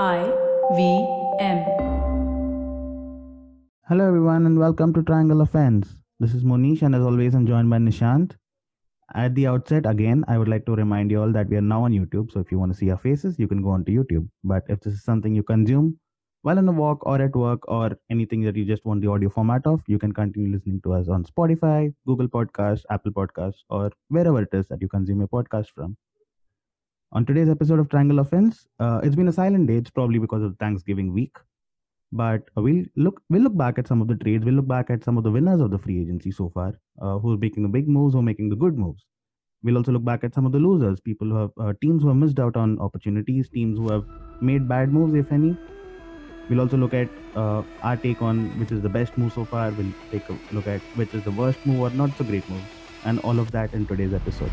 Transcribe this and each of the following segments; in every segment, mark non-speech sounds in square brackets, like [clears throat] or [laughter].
I V M. Hello, everyone, and welcome to Triangle Offense. This is Monish, and as always, I'm joined by Nishant. At the outset, again, I would like to remind you all that we are now on YouTube. So if you want to see our faces, you can go onto YouTube. But if this is something you consume while on a walk or at work or anything that you just want the audio format of, you can continue listening to us on Spotify, Google Podcasts, Apple Podcasts, or wherever it is that you consume your podcast from. On today's episode of Triangle Offense, uh, it's been a silent day. It's probably because of Thanksgiving week. But we'll look we'll look back at some of the trades. We'll look back at some of the winners of the free agency so far uh, who's making the big moves who are making the good moves. We'll also look back at some of the losers people who have uh, teams who have missed out on opportunities teams who have made bad moves if any. We'll also look at uh, our take on which is the best move so far. We'll take a look at which is the worst move or not so great move and all of that in today's episode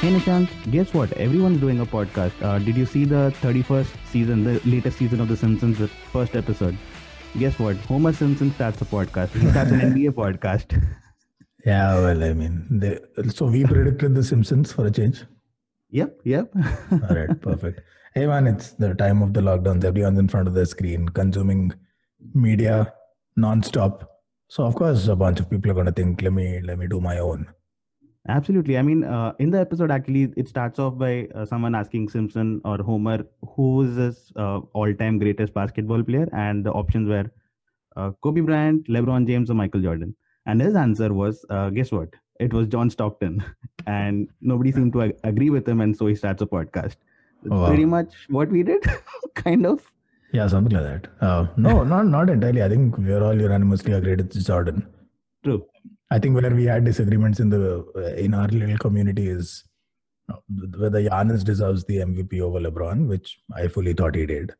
Hey Nishant, guess what? Everyone's doing a podcast. Uh, did you see the 31st season, the latest season of The Simpsons, the first episode? Guess what? Homer Simpson starts a podcast. He starts an NBA podcast. [laughs] Yeah, well, I mean, they, so we predicted The Simpsons for a change. Yep, yep. [laughs] All right, perfect. Hey man, it's the time of the lockdowns. Everyone's in front of the screen, consuming media non-stop. So of course, a bunch of people are going to think, let me let me do my own. Absolutely. I mean, uh, in the episode, actually, it starts off by uh, someone asking Simpson or Homer who is his uh, all-time greatest basketball player, and the options were uh, Kobe Bryant, LeBron James, or Michael Jordan. And his answer was, uh, guess what? It was John Stockton, [laughs] and nobody seemed to ag- agree with him, and so he starts a podcast. Oh, wow. pretty much what we did, [laughs] kind of. Yeah, something like that. Uh, no, [laughs] not not entirely. I think we're all unanimously agreed it's Jordan. True. I think where we had disagreements in the uh, in our little community is uh, whether Giannis deserves the MVP over LeBron, which I fully thought he did,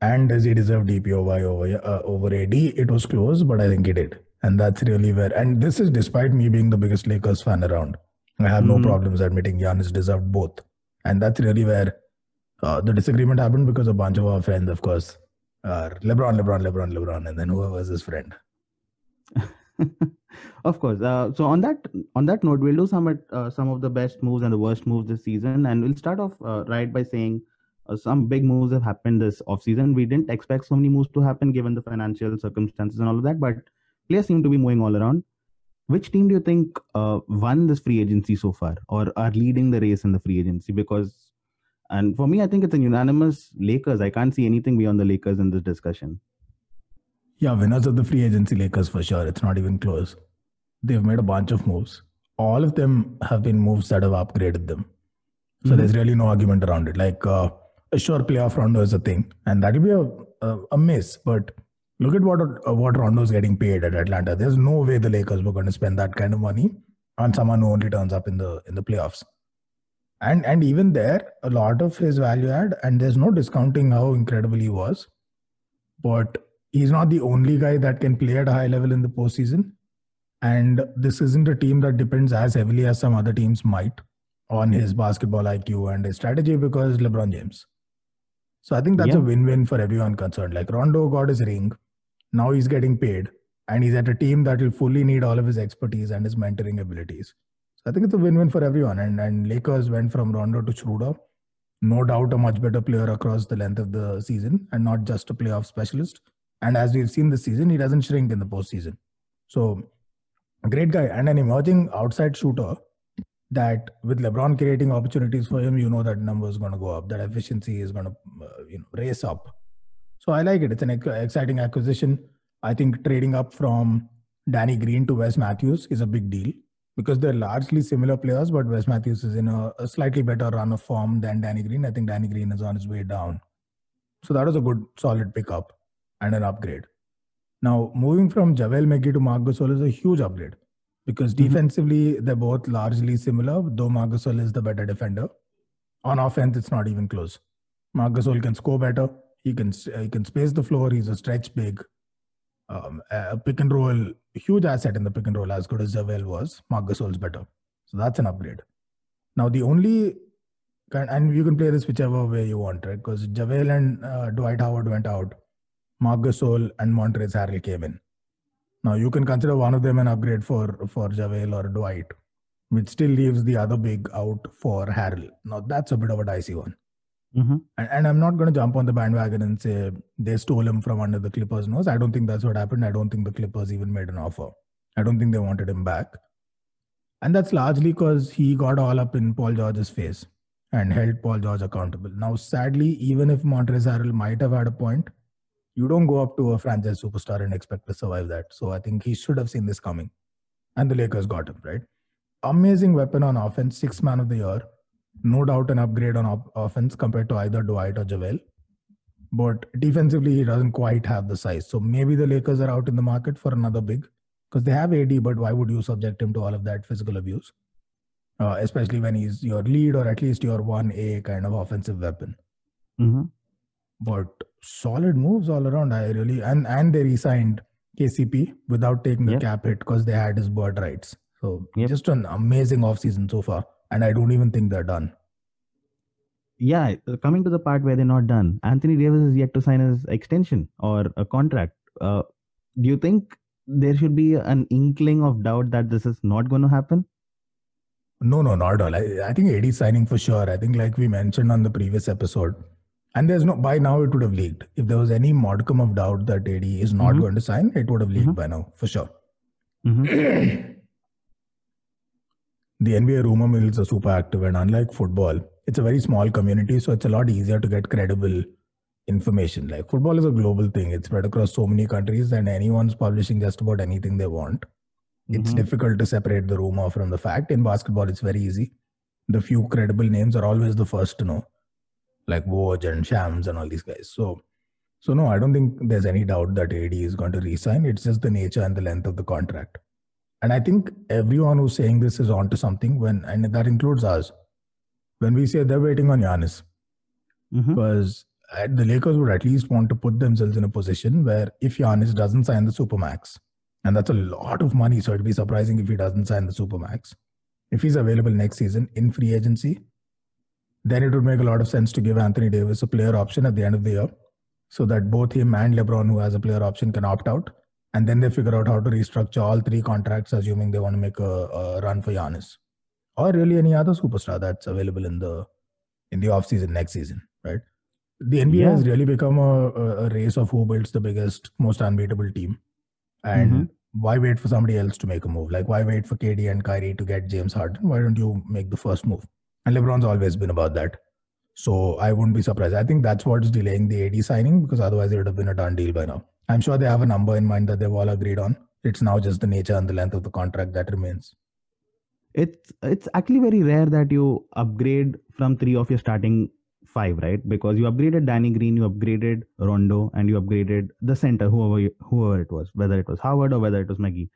and does he deserve DPOY over uh, over AD? It was close, but I think he did, and that's really where. And this is despite me being the biggest Lakers fan around. I have no Mhm. problems admitting Giannis deserved both, and that's really where uh, the disagreement happened because a bunch of our friends, of course, are LeBron, LeBron, LeBron, LeBron, and then whoever was his friend. [laughs] of course. Uh, so on that on that note, we'll do some uh, some of the best moves and the worst moves this season, and we'll start off uh, right by saying uh, some big moves have happened this off season. We didn't expect so many moves to happen given the financial circumstances and all of that, but players seem to be moving all around. Which team do you think uh, won this free agency so far, or are leading the race in the free agency? Because, and for me, I think it's a unanimous Lakers. I can't see anything beyond the Lakers in this discussion. Yeah, winners of the free agency Lakers for sure. It's not even close. They've made a bunch of moves. All of them have been moves that have upgraded them. So Mhm. there's really no argument around it. Like uh, a sure playoff Rondo is a thing, and that'll be a, a, a miss. But look at what uh, what Rondo's getting paid at Atlanta. There's no way the Lakers were going to spend that kind of money on someone who only turns up in the in the playoffs. And and even there, a lot of his value add, and there's no discounting how incredible he was. But he's not the only guy that can play at a high level in the postseason. And this isn't a team that depends as heavily as some other teams might on his basketball IQ and his strategy because LeBron James. So I think that's Yeah. a win-win for everyone concerned. Like Rondo got his ring, now he's getting paid, and he's at a team that will fully need all of his expertise and his mentoring abilities. So I think it's a win-win for everyone. And and Lakers went from Rondo to Schroeder, no doubt a much better player across the length of the season, and not just a playoff specialist. And as we've seen this season, he doesn't shrink in the postseason. So, great guy and an emerging outside shooter that with LeBron creating opportunities for him, you know that number is going to go up, that efficiency is going to uh, you know race up. So I like it. It's an exciting acquisition. I think trading up from Danny Green to Wes Matthews is a big deal because they're largely similar players, but Wes Matthews is in a, a slightly better run of form than Danny Green. I think Danny Green is on his way down. So that was a good, solid pickup and an upgrade. Now, moving from JaVale McGee to Marc Gasol is a huge upgrade because Mhm. defensively they're both largely similar, though Marc Gasol is the better defender. On offense, it's not even close. Marc Gasol can score better. He can he can space the floor. He's a stretch big. Um, a pick and roll, huge asset in the pick and roll. As good as JaVale was, Marc Gasol's better. So that's an upgrade. Now the only and you can play this whichever way you want, right? Because JaVale and uh, Dwight Howard went out. Marc Gasol and Montrezl Harrell came in. Now you can consider one of them an upgrade for for JaVale or Dwight, which still leaves the other big out for Harrell. Now that's a bit of a dicey one. Mhm. And, and I'm not going to jump on the bandwagon and say they stole him from under the Clippers' nose. I don't think that's what happened. I don't think the Clippers even made an offer. I don't think they wanted him back. And that's largely because he got all up in Paul George's face and held Paul George accountable. Now, sadly, even if Montrezl Harrell might have had a point, you don't go up to a franchise superstar and expect to survive that. So I think he should have seen this coming. And the Lakers got him, right? Amazing weapon on offense, six man of the year. No doubt an upgrade on op- offense compared to either Dwight or JaVale. But defensively, he doesn't quite have the size. So maybe the Lakers are out in the market for another big because they have AD, but why would you subject him to all of that physical abuse? Uh, especially when he's your lead or at least your 1A kind of offensive weapon. Mhm. But solid moves all around. I really and and they re-signed KCP without taking the Yep. cap hit because they had his bird rights. So Yep. just an amazing offseason so far. And I don't even think they're done. Yeah, coming to the part where they're not done, Anthony Davis is yet to sign his extension or a contract. Uh, do you think there should be an inkling of doubt that this is not going to happen? No, no, not at all. I, I think AD signing for sure. I think like we mentioned on the previous episode, and there's no by now it would have leaked. If there was any modicum of doubt that AD is not Mhm. going to sign, it would have leaked Mhm. by now for sure. Mhm. [clears throat] the NBA rumor mills are super active, and unlike football, it's a very small community, so it's a lot easier to get credible information. Like football is a global thing; it's spread across so many countries, and anyone's publishing just about anything they want. It's Mhm. difficult to separate the rumor from the fact. In basketball, it's very easy. The few credible names are always the first to know, like Woj and Shams and all these guys. So, so no, I don't think there's any doubt that AD is going to resign. It's just the nature and the length of the contract. And I think everyone who's saying this is onto something when, and that includes us. When we say they're waiting on Giannis, Mhm. because the Lakers would at least want to put themselves in a position where if Giannis doesn't sign the supermax, and that's a lot of money, so it'd be surprising if he doesn't sign the supermax. If he's available next season in free agency, then it would make a lot of sense to give Anthony Davis a player option at the end of the year, so that both him and LeBron, who has a player option, can opt out, and then they figure out how to restructure all three contracts, assuming they want to make a, a run for Giannis, or really any other superstar that's available in the in the off season next season, right? The NBA Yeah. has really become a, a, race of who builds the biggest, most unbeatable team. And Mhm. why wait for somebody else to make a move? Like, why wait for KD and Kyrie to get James Harden? Why don't you make the first move? And LeBron's always been about that. So I wouldn't be surprised. I think that's what's delaying the AD signing because otherwise it would have been a done deal by now. I'm sure they have a number in mind that they've all agreed on. It's now just the nature and the length of the contract that remains. it's it's actually very rare that you upgrade from three of your starting five, right? Because you upgraded Danny Green, you upgraded Rondo, and you upgraded the center, whoever you, whoever it was, whether it was Howard or whether it was McGee.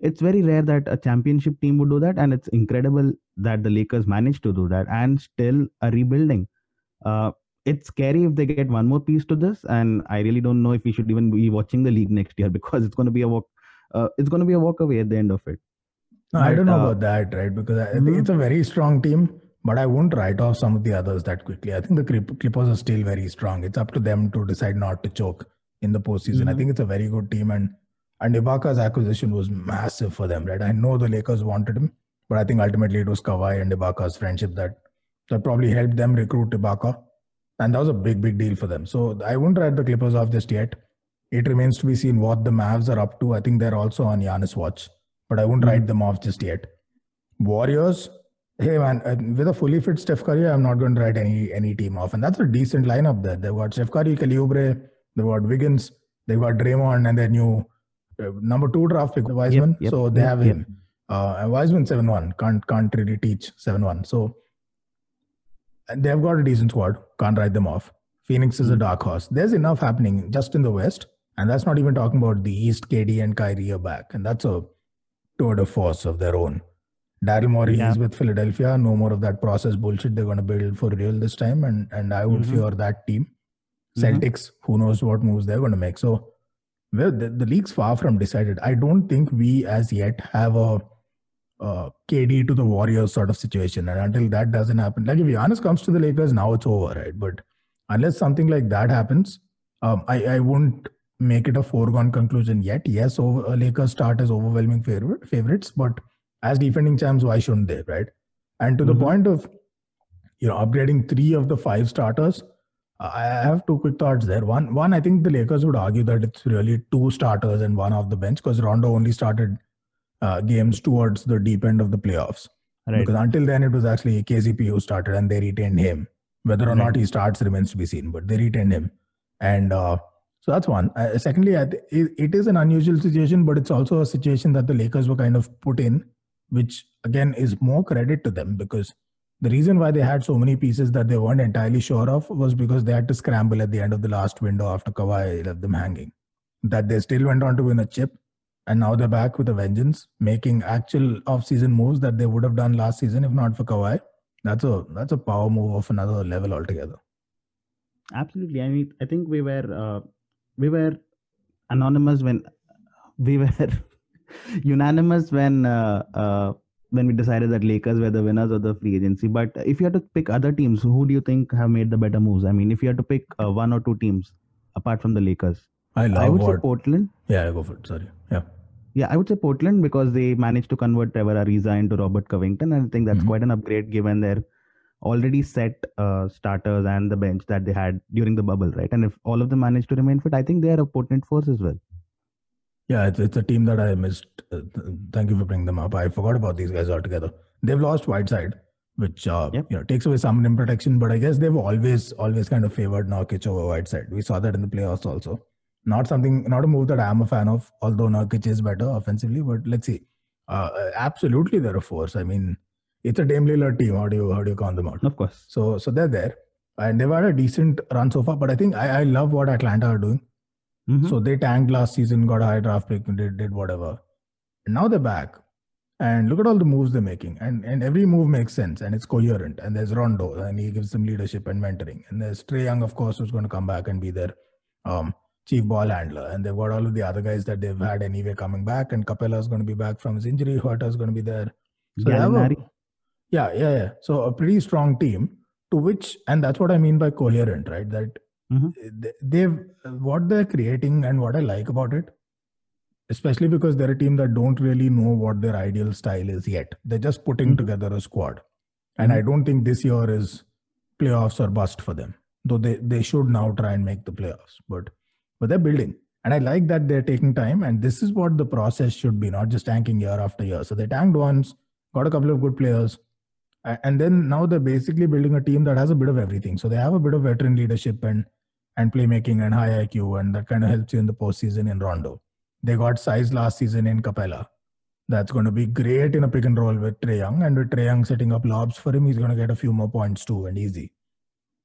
It's very rare that a championship team would do that, and it's incredible that the Lakers managed to do that and still are rebuilding. Uh, it's scary if they get one more piece to this, and I really don't know if we should even be watching the league next year [laughs] because it's going to be a walk. Uh, it's going to be a walk away at the end of it. No, I don't know uh, about that, right? Because I, I Mhm. it's a very strong team, but I won't write off some of the others that quickly. I think the Clippers are still very strong. It's up to them to decide not to choke in the postseason. I Mhm. think it's a very good team, and and Ibaka's acquisition was massive for them, right? I know the Lakers wanted him, but I think ultimately it was Kawhi and Ibaka's friendship that that probably helped them recruit Ibaka, and that was a big, big deal for them. So I wouldn't write the Clippers off just yet. It remains to be seen what the Mavs are up to. I think they're also on Giannis watch, but I wouldn't Mhm. write them off just yet. Warriors, hey man, uh, with a fully fit Steph Curry, I'm not going to write any any team off, and that's a decent lineup there. They've got Steph Curry, Kelly Oubre, they've got Wiggins, they've got Draymond, and their new number two draft pick Wiseman. yep, so they yep, have yep. him. Uh, and Wiseman seven one can't can't really teach seven one. So and they've got a decent squad. Can't write them off. Phoenix is a Mm. dark horse. There's enough happening just in the West, and that's not even talking about the East. KD and Kyrie are back, and that's a tour de force of their own. Daryl Morey Yeah. is with Philadelphia. No more of that process bullshit. They're going to build for real this time, and and I would Mhm. fear that team. Mhm. Celtics, who knows what moves they're going to make. So, well, the, the league's far from decided. I don't think we as yet have a, uh KD to the Warriors sort of situation. And until that doesn't happen, like if Giannis comes to the Lakers, now it's over, right? But unless something like that happens, um, I, I wouldn't make it a foregone conclusion yet. Yes, over, uh, Lakers start as overwhelming favorite, favorites, but as defending champs, why shouldn't they, right? And to Mhm. the point of you know upgrading three of the five starters, I have two quick thoughts there. One, one, I think the Lakers would argue that it's really two starters and one off the bench because Rondo only started uh, games towards the deep end of the playoffs. Right. Because until then, it was actually KCP who started and they retained him. Whether or Right. not he starts remains to be seen, but they retained him. And uh, so that's one. Uh, secondly, I th- it, it is an unusual situation, but it's also a situation that the Lakers were kind of put in, which again is more credit to them because the reason why they had so many pieces that they weren't entirely sure of was because they had to scramble at the end of the last window after Kawhi left them hanging. That they still went on to win a chip, and now they're back with a vengeance, making actual off-season moves that they would have done last season if not for Kawhi. That's a that's a power move of another level altogether. Absolutely. I mean, I think we were uh, we were anonymous when we were [laughs] unanimous when uh, uh, when we decided that Lakers were the winners of the free agency. But if you had to pick other teams, who do you think have made the better moves? I mean, if you had to pick uh, one or two teams apart from the Lakers, I love I would say. Portland. yeah, I go for it. Sorry. Yeah. Yeah, I would say Portland because they managed to convert Trevor Ariza into Robert Covington, and I think that's Mhm. quite an upgrade given their already set uh, starters and the bench that they had during the bubble, right? And if all of them manage to remain fit, I think they are a potent force as well. Yeah, it's, it's a team that I missed. Uh, th- thank you for bringing them up. I forgot about these guys altogether. They've lost Whiteside, which uh, Yep. you know takes away some rim protection, but I guess they've always always kind of favored Nurkic over Whiteside. We saw that in the playoffs also. Not something, not a move that I'm a fan of. Although Nurkic is better offensively, but let's see. Uh, absolutely, they're a force. I mean, it's a Dame Lillard team. How do you how do you count them out? Of course. So so they're there, and they've had a decent run so far. But I think I, I love what Atlanta are doing. Mhm. So they tanked last season, got a high draft pick, and did, did whatever. And now they're back. And look at all the moves they're making. And and every move makes sense and it's coherent. And there's Rondo, and he gives them leadership and mentoring. And there's Trae Young, of course, who's going to come back and be their um, chief ball handler. And they've got all of the other guys that they've had anyway coming back. And Capela's going to be back from his injury. Huerter's going to be there. So a- yeah, yeah, yeah. So a pretty strong team to which, and that's what I mean by coherent, right? That Mhm. they- they've what they're creating and what I like about it, especially because they're a team that don't really know what their ideal style is yet. They're just putting Mhm. together a squad, and I don't think this year is playoffs or bust for them. Though they they should now try and make the playoffs, but but they're building. And I like that they're taking time, and this is what the process should be, not just tanking year after year. So they tanked once, got a couple of good players, and then now they're basically building a team that has a bit of everything. So they have a bit of veteran leadership and and playmaking and high IQ, and that kind of helps you in the postseason in Rondo. They got size last season in Capela. That's going to be great in a pick and roll with Trae Young, and with Trae Young setting up lobs for him, he's going to get a few more points too, and easy.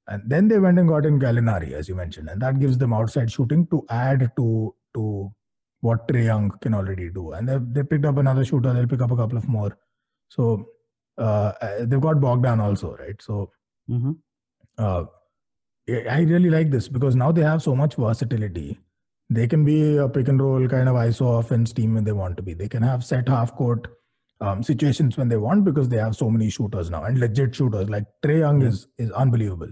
And then they went and got in Gallinari, as you mentioned, and that gives them outside shooting to add to to what Trae Young can already do. And they they picked up another shooter. They'll pick up a couple of more. So uh, they've got Bogdan also, right? So Mhm. uh, I really like this because now they have so much versatility. They can be a pick and roll kind of ISO offense team when they want to be. They can have set half court um, situations when they want because they have so many shooters now and legit shooters. Like Trae Young Yeah. is is unbelievable.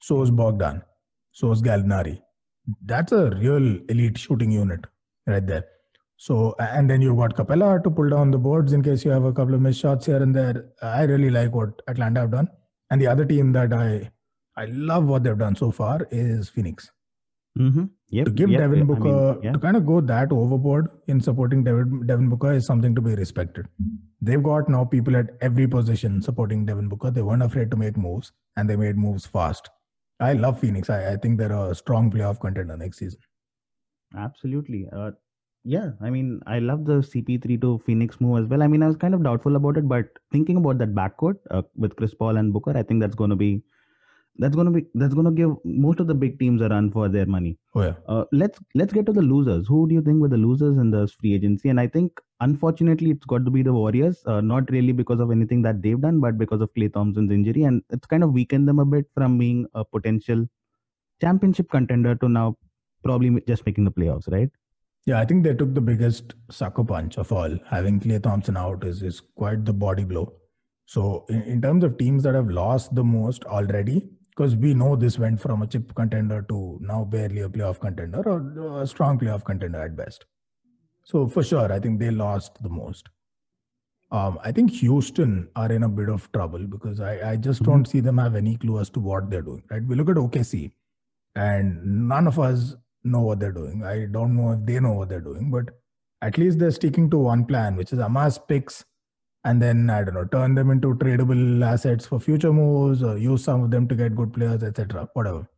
So is Bogdan. So is Gallinari. That's a real elite shooting unit right there. So and then you've got Capela to pull down the boards in case you have a couple of missed shots here and there. I really like what Atlanta have done. And the other team that I I love what they've done so far is Phoenix. Mhm. Yep. To give yep, Devin yep. I mean, Booker yeah. to kind of go that overboard in supporting Devin, Devin Booker is something to be respected. They've got now people at every position supporting Devin Booker. They weren't afraid to make moves and they made moves fast. I love Phoenix. I, I think they're a strong playoff contender next season. Absolutely. Uh, yeah, I mean, I love the CP3 to Phoenix move as well. I mean, I was kind of doubtful about it, but thinking about that backcourt uh, with Chris Paul and Booker, I think that's going to be that's going to be that's to give most of the big teams a run for their money. Oh yeah. Uh, let's let's get to the losers. Who do you think were the losers in the free agency? And I think unfortunately it's got to be the Warriors. Uh, not really because of anything that they've done, but because of Klay Thompson's injury, and it's kind of weakened them a bit from being a potential championship contender to now probably just making the playoffs. Right? Yeah, I think they took the biggest sucker punch of all. Having Klay Thompson out is, is quite the body blow. So, in, in terms of teams that have lost the most already, because we know this went from a chip contender to now barely a playoff contender or a strong playoff contender at best. So for sure, I think they lost the most. Um, I think Houston are in a bit of trouble because I, I just Mm-hmm. don't see them have any clue as to what they're doing. Right? We look at OKC, and none of us know what they're doing. I don't know if they know what they're doing, but at least they're sticking to one plan, which is amass picks and then I don't know, turn them into tradable assets for future moves or use some of them to get good players, etc. Whatever.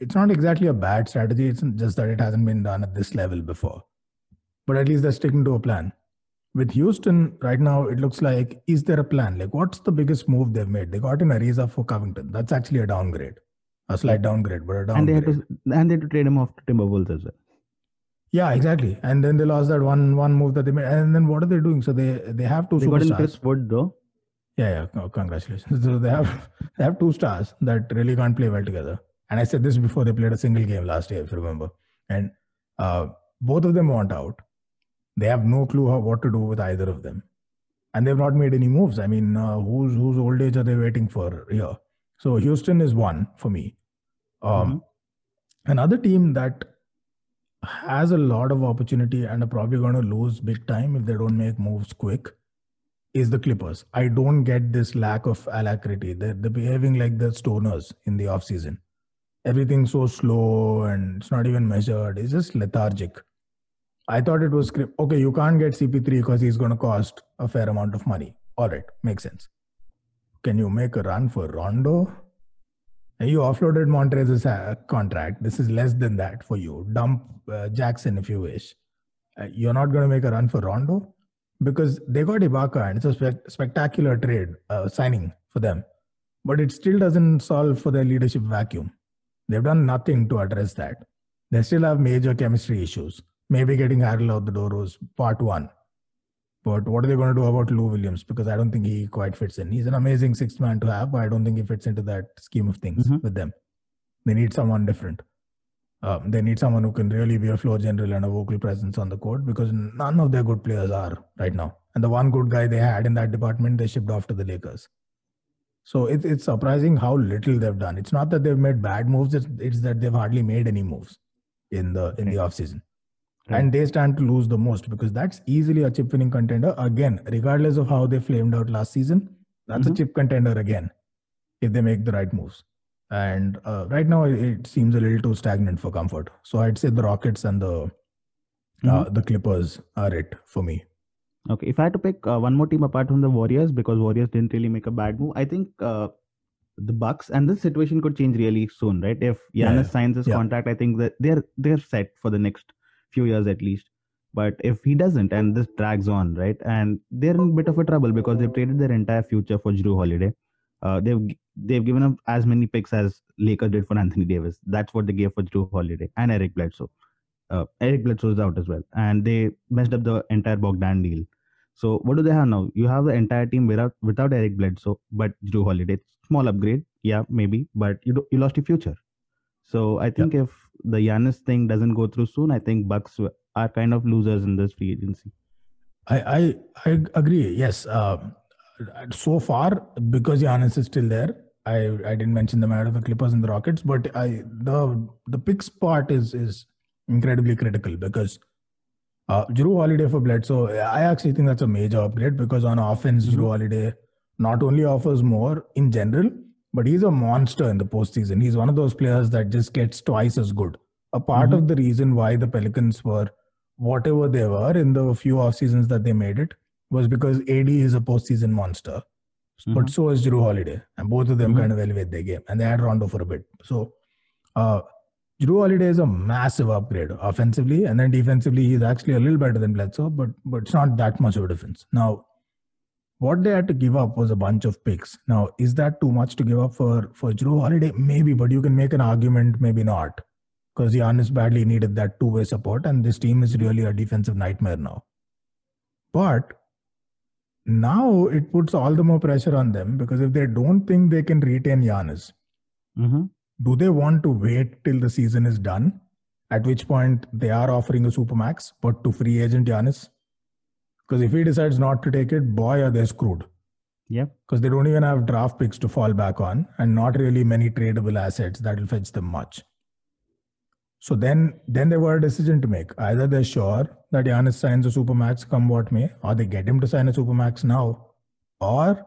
It's not exactly a bad strategy. It's just that it hasn't been done at this level before. But at least they're sticking to a plan. With Houston right now, it looks like is there a plan? Like, what's the biggest move they've made? They got in Ariza for Covington. That's actually a downgrade, a slight downgrade, but a downgrade. And they had to and they had to trade him off to Timberwolves as well. Yeah, exactly. And then they lost that one one move that they made. And then what are they doing? So they they have two They got superstars. Chris Wood though. Yeah, yeah. co- Congratulations. So they have they have two stars that really can't play well together. And I said this before they played a single game last year, if you remember. And uh, both of them want out. They have no clue how, what to do with either of them, and they've not made any moves. I mean, uh, whose whose old age are they waiting for here? So Houston is one for me. Um, Another team that has a lot of opportunity and are probably going to lose big time if they don't make moves quick is the Clippers. I don't get this lack of alacrity. They're, they're behaving like the stoners in the offseason. Everything's so slow and it's not even measured. It's just lethargic. I thought it was. Okay, you can't get CP3 because he's going to cost a fair amount of money. All right, makes sense. Can you make a run for Rondo? You offloaded Montrez's uh, contract. This is less than that for you. Dump uh, Jackson if you wish. Uh, you're not going to make a run for Rondo because they got Ibaka and it's a spec- spectacular trade uh, signing for them. But it still doesn't solve for their leadership vacuum. They've done nothing to address that. They still have major chemistry issues. Maybe getting Harrell out the door was part one. But what are they going to do about Lou Williams? Because I don't think he quite fits in. He's an amazing sixth man to have, but I don't think he fits into that scheme of things Mhm. with them. They need someone different. Um, they need someone who can really be a floor general and a vocal presence on the court because none of their good players are right now. And the one good guy they had in that department, they shipped off to the Lakers. So it, it's surprising how little they've done. It's not that they've made bad moves; it's, it's that they've hardly made any moves in the in the Right. offseason. Right. And they stand to lose the most because that's easily a chip winning contender. Again, regardless of how they flamed out last season, that's Mhm. a chip contender again if they make the right moves. And uh, right now, it, it seems a little too stagnant for comfort. So I'd say the Rockets and the uh, the Clippers are it for me. Okay, if I had to pick uh, one more team apart from the Warriors, because Warriors didn't really make a bad move, I think uh, the Bucks and this situation could change really soon, right? If Giannis yeah. signs his Yeah. contract, I think that they're they're set for the next few years at least. But if he doesn't, and this drags on, right, and they're in a bit of a trouble because they've traded their entire future for Jrue Holiday. Uh, they've they've given up as many picks as Lakers did for Anthony Davis. That's what they gave for Jrue Holiday and Eric Bledsoe. Uh, Eric Bledsoe is out as well, and they messed up the entire Bogdan deal. So what do they have now? You have the entire team without without Eric Bledsoe, but Jrue Holiday. Small upgrade, yeah, maybe, but you do, you lost your future. So I think if the Giannis thing doesn't go through soon, I think Bucks are kind of losers in this free agency. I I, I agree. Yes. Uh, so far, because Giannis is still there, I I didn't mention the out of the Clippers and the Rockets, but I the the picks part is is incredibly critical because uh, Jrue Holiday for Bledsoe, I actually think that's a major upgrade because on offense, Jrue Mhm. Holiday not only offers more in general, but he's a monster in the postseason. He's one of those players that just gets twice as good. A part Mhm. of the reason why the Pelicans were whatever they were in the few off seasons that they made it was because AD is a postseason monster, but Mhm. so is Jrue Holiday, and both of them Mhm. kind of elevate their game. And they had Rondo for a bit, so uh, Jrue Holiday is a massive upgrade offensively, and then defensively he's actually a little better than Bledsoe, but but it's not that much of a difference. Now, what they had to give up was a bunch of picks. Now, is that too much to give up for for Jrue Holiday? Maybe, but you can make an argument, maybe not, because Giannis badly needed that two way support, and this team is really a defensive nightmare now. But now it puts all the more pressure on them because if they don't think they can retain Giannis, Mhm. do they want to wait till the season is done? At which point they are offering a supermax, but to free agent Giannis? Because if he decides not to take it, boy, are they screwed. Yeah. Because they don't even have draft picks to fall back on, and not really many tradable assets that will fetch them much. So then, then they were a decision to make. Either they're sure that Giannis signs a supermax come what may, or they get him to sign a supermax now, or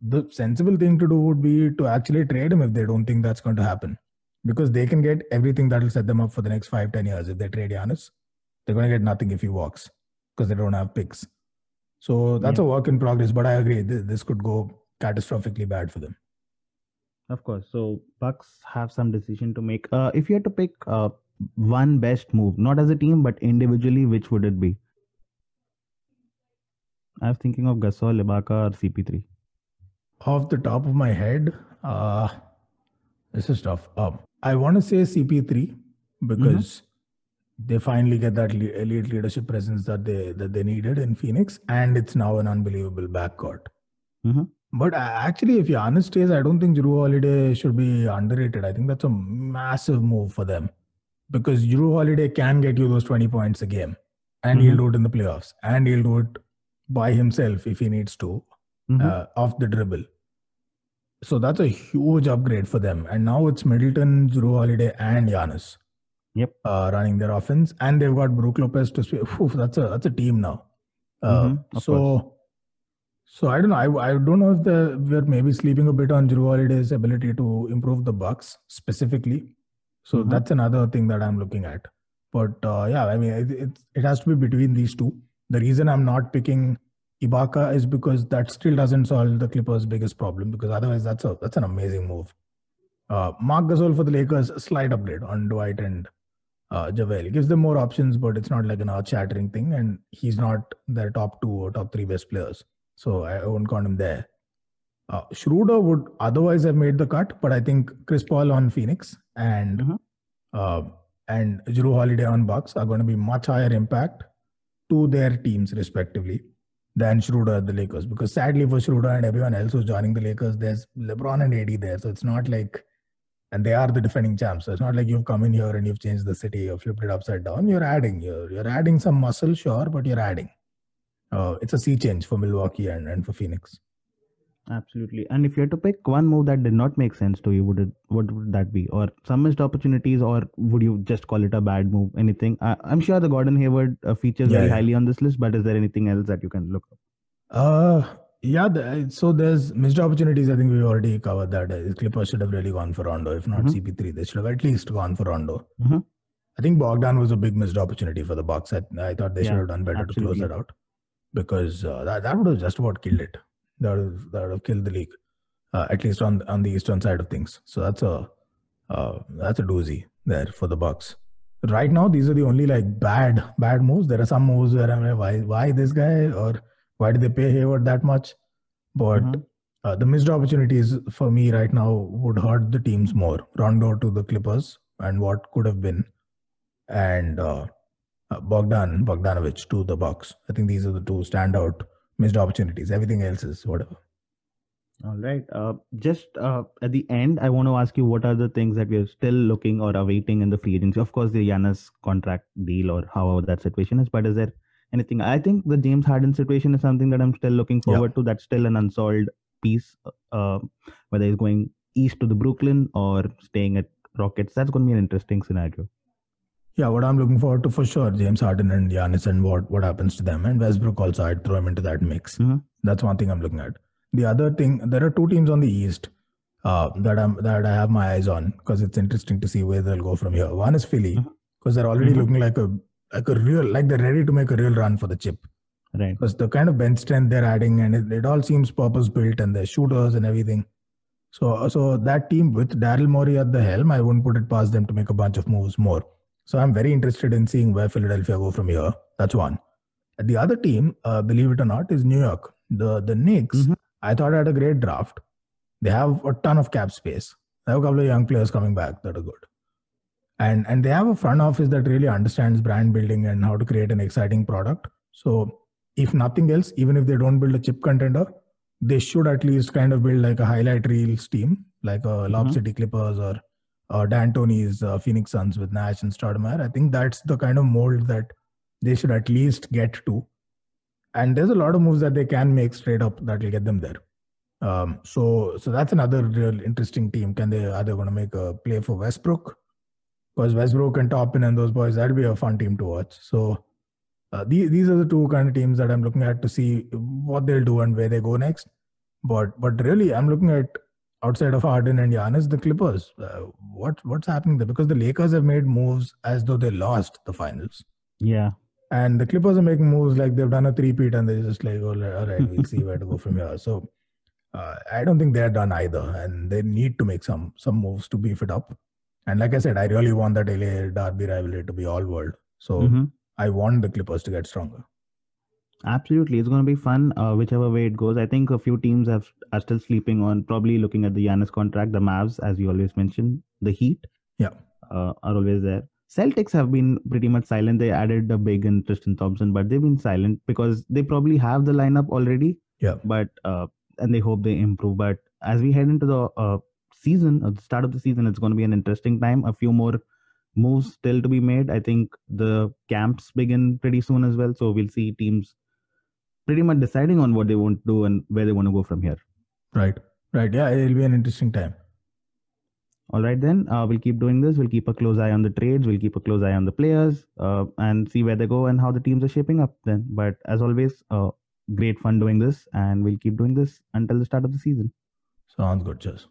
the sensible thing to do would be to actually trade him if they don't think that's going to happen, because they can get everything that will set them up for the next five, ten years. If they trade Giannis, they're going to get nothing if he walks because they don't have picks. So that's Yeah. a work in progress. But I agree, this, this could go catastrophically bad for them. Of course. So Bucks have some decision to make. Uh, if you had to pick uh, one best move, not as a team but individually, which would it be? I was thinking of Gasol, Ibaka, or CP3. Off the top of my head, uh, this is tough. Uh, I want to say CP3 because they finally get that le- elite leadership presence that they that they needed in Phoenix, and it's now an unbelievable backcourt. Mhm. But uh, actually, if you Giannis stays, I don't think Jrue Holiday should be underrated. I think that's a massive move for them because Jrue Holiday can get you those 20 points a game, and he'll Mhm. do it in the playoffs, and he'll do it by himself if he needs to Mhm. uh, off the dribble. So that's a huge upgrade for them. And now it's Middleton, Jrue Holiday, and Giannis. Yep. Uh, running their offense, and they've got Brook Lopez to speak. Phew, that's a that's a team now. Uh, Mhm, of so, so I don't know. I, I don't know if the we're maybe sleeping a bit on Jrue Holiday's ability to improve the Bucks specifically. So Mhm. that's another thing that I'm looking at. But uh, yeah, I mean, it, it it has to be between these two. The reason I'm not picking Ibaka is because that still doesn't solve the Clippers' biggest problem. Because otherwise, that's a that's an amazing move. Uh, Marc Gasol for the Lakers, slight upgrade on Dwight and uh, JaVale. It gives them more options, but it's not like an earth-shattering thing. And he's not their top two or top three best players, so I won't count him there. Uh, Schroeder would otherwise have made the cut, but I think Chris Paul on Phoenix and Mhm. uh, and Jrue Holiday on Bucks are going to be much higher impact to their teams respectively than Schroeder at the Lakers. Because sadly for Schroeder and everyone else who's joining the Lakers, there's LeBron and AD there, so it's not like, and they are the defending champs. So it's not like you've come in here and you've changed the city or flipped it upside down. You're adding, you're you're adding some muscle, sure, but you're adding. Uh, it's a sea change for Milwaukee and, and for Phoenix. Absolutely. And if you had to pick one move that did not make sense to you, would it what would that be? Or some missed opportunities, or would you just call it a bad move? Anything? I, I'm sure the Gordon Hayward uh, features Yeah, very yeah. highly on this list, but is there anything else that you can look up? Uh, yeah. The, so there's missed opportunities. I think we already covered that. Uh, Clippers should have really gone for Rondo. If not Mhm. CP3, they should have at least gone for Rondo. Mhm. I think Bogdan was a big missed opportunity for the Bucks. I, I thought they should have done better to close that out because uh, that, that would have just about killed it. That would have, that would have killed the league, uh, at least on on the eastern side of things. So that's a uh, that's a doozy there for the Bucks. Right now, these are the only like bad bad moves. There are some moves where I'm like, why why this guy or why did they pay Hayward that much? But Mhm. uh, the missed opportunities for me right now would hurt the teams more. Rondo to the Clippers and what could have been, and uh, uh, Bogdan Bogdanovich to the Bucks. I think these are the two standout missed opportunities. Everything else is whatever. All right. Uh, just uh, at the end, I want to ask you what are the things that we are still looking or awaiting in the free agency? Of course, the Giannis contract deal or however that situation is, but is there anything? I think the James Harden situation is something that I'm still looking Yeah. forward to. That's still an unsolved piece. Uh, whether he's going east to the Brooklyn or staying at Rockets, that's going to be an interesting scenario. Yeah, what I'm looking forward to for sure, James Harden and Giannis and what what happens to them, and Westbrook also. I'd throw him into that mix. Mhm. That's one thing I'm looking at. The other thing, there are two teams on the East uh, that I'm that I have my eyes on because it's interesting to see where they'll go from here. One is Philly because they're already Mhm. looking like a like a real like they're ready to make a real run for the chip Right. because the kind of bench strength they're adding and it, it all seems purpose built and their shooters and everything. So so that team with Daryl Morey at the helm, I wouldn't put it past them to make a bunch of moves more. So I'm very interested in seeing where Philadelphia go from here. That's one. The other team, uh, believe it or not, is New York. The the Knicks. Mhm. I thought had a great draft. They have a ton of cap space. They have a couple of young players coming back that are good. And and they have a front office that really understands brand building and how to create an exciting product. So if nothing else, even if they don't build a chip contender, they should at least kind of build like a highlight reels team, like a Lob Mhm. City Clippers or uh, D'Antoni's uh, Phoenix Suns with Nash and Stoudemire. I think that's the kind of mold that they should at least get to. And there's a lot of moves that they can make straight up that will get them there. Um, so so that's another real interesting team. Can they are they going to make a play for Westbrook? Because Westbrook and Toppin and those boys, that'll be a fun team to watch. So uh, these these are the two kind of teams that I'm looking at to see what they'll do and where they go next. But but really, I'm looking at outside of Harden and Giannis, the Clippers. Uh, what what's happening there? Because the Lakers have made moves as though they lost the finals. Yeah. And the Clippers are making moves like they've done a three-peat and they're just like, oh, all right, we'll [laughs] see where to go from here. So uh, I don't think they're done either, and they need to make some some moves to beef it up. And like I said, I really want that LA Derby rivalry to be all world. So Mhm. I want the Clippers to get stronger. Absolutely, it's going to be fun, uh, whichever way it goes. I think a few teams have are still sleeping on probably looking at the Giannis contract. The Mavs, as you always mention, the Heat, Yeah. uh, are always there. Celtics have been pretty much silent. They added a big in Tristan Thompson, but they've been silent because they probably have the lineup already. Yeah. But uh, and they hope they improve. But as we head into the uh, season, at the start of the season, it's going to be an interesting time. A few more moves still to be made. I think the camps begin pretty soon as well, so we'll see teams pretty much deciding on what they want to do and where they want to go from here. Right. Right. Yeah, it'll be an interesting time. All right, then uh, we'll keep doing this. We'll keep a close eye on the trades. We'll keep a close eye on the players uh, and see where they go and how the teams are shaping up. Then, but as always, uh, great fun doing this, and we'll keep doing this until the start of the season. Sounds good, Cheers.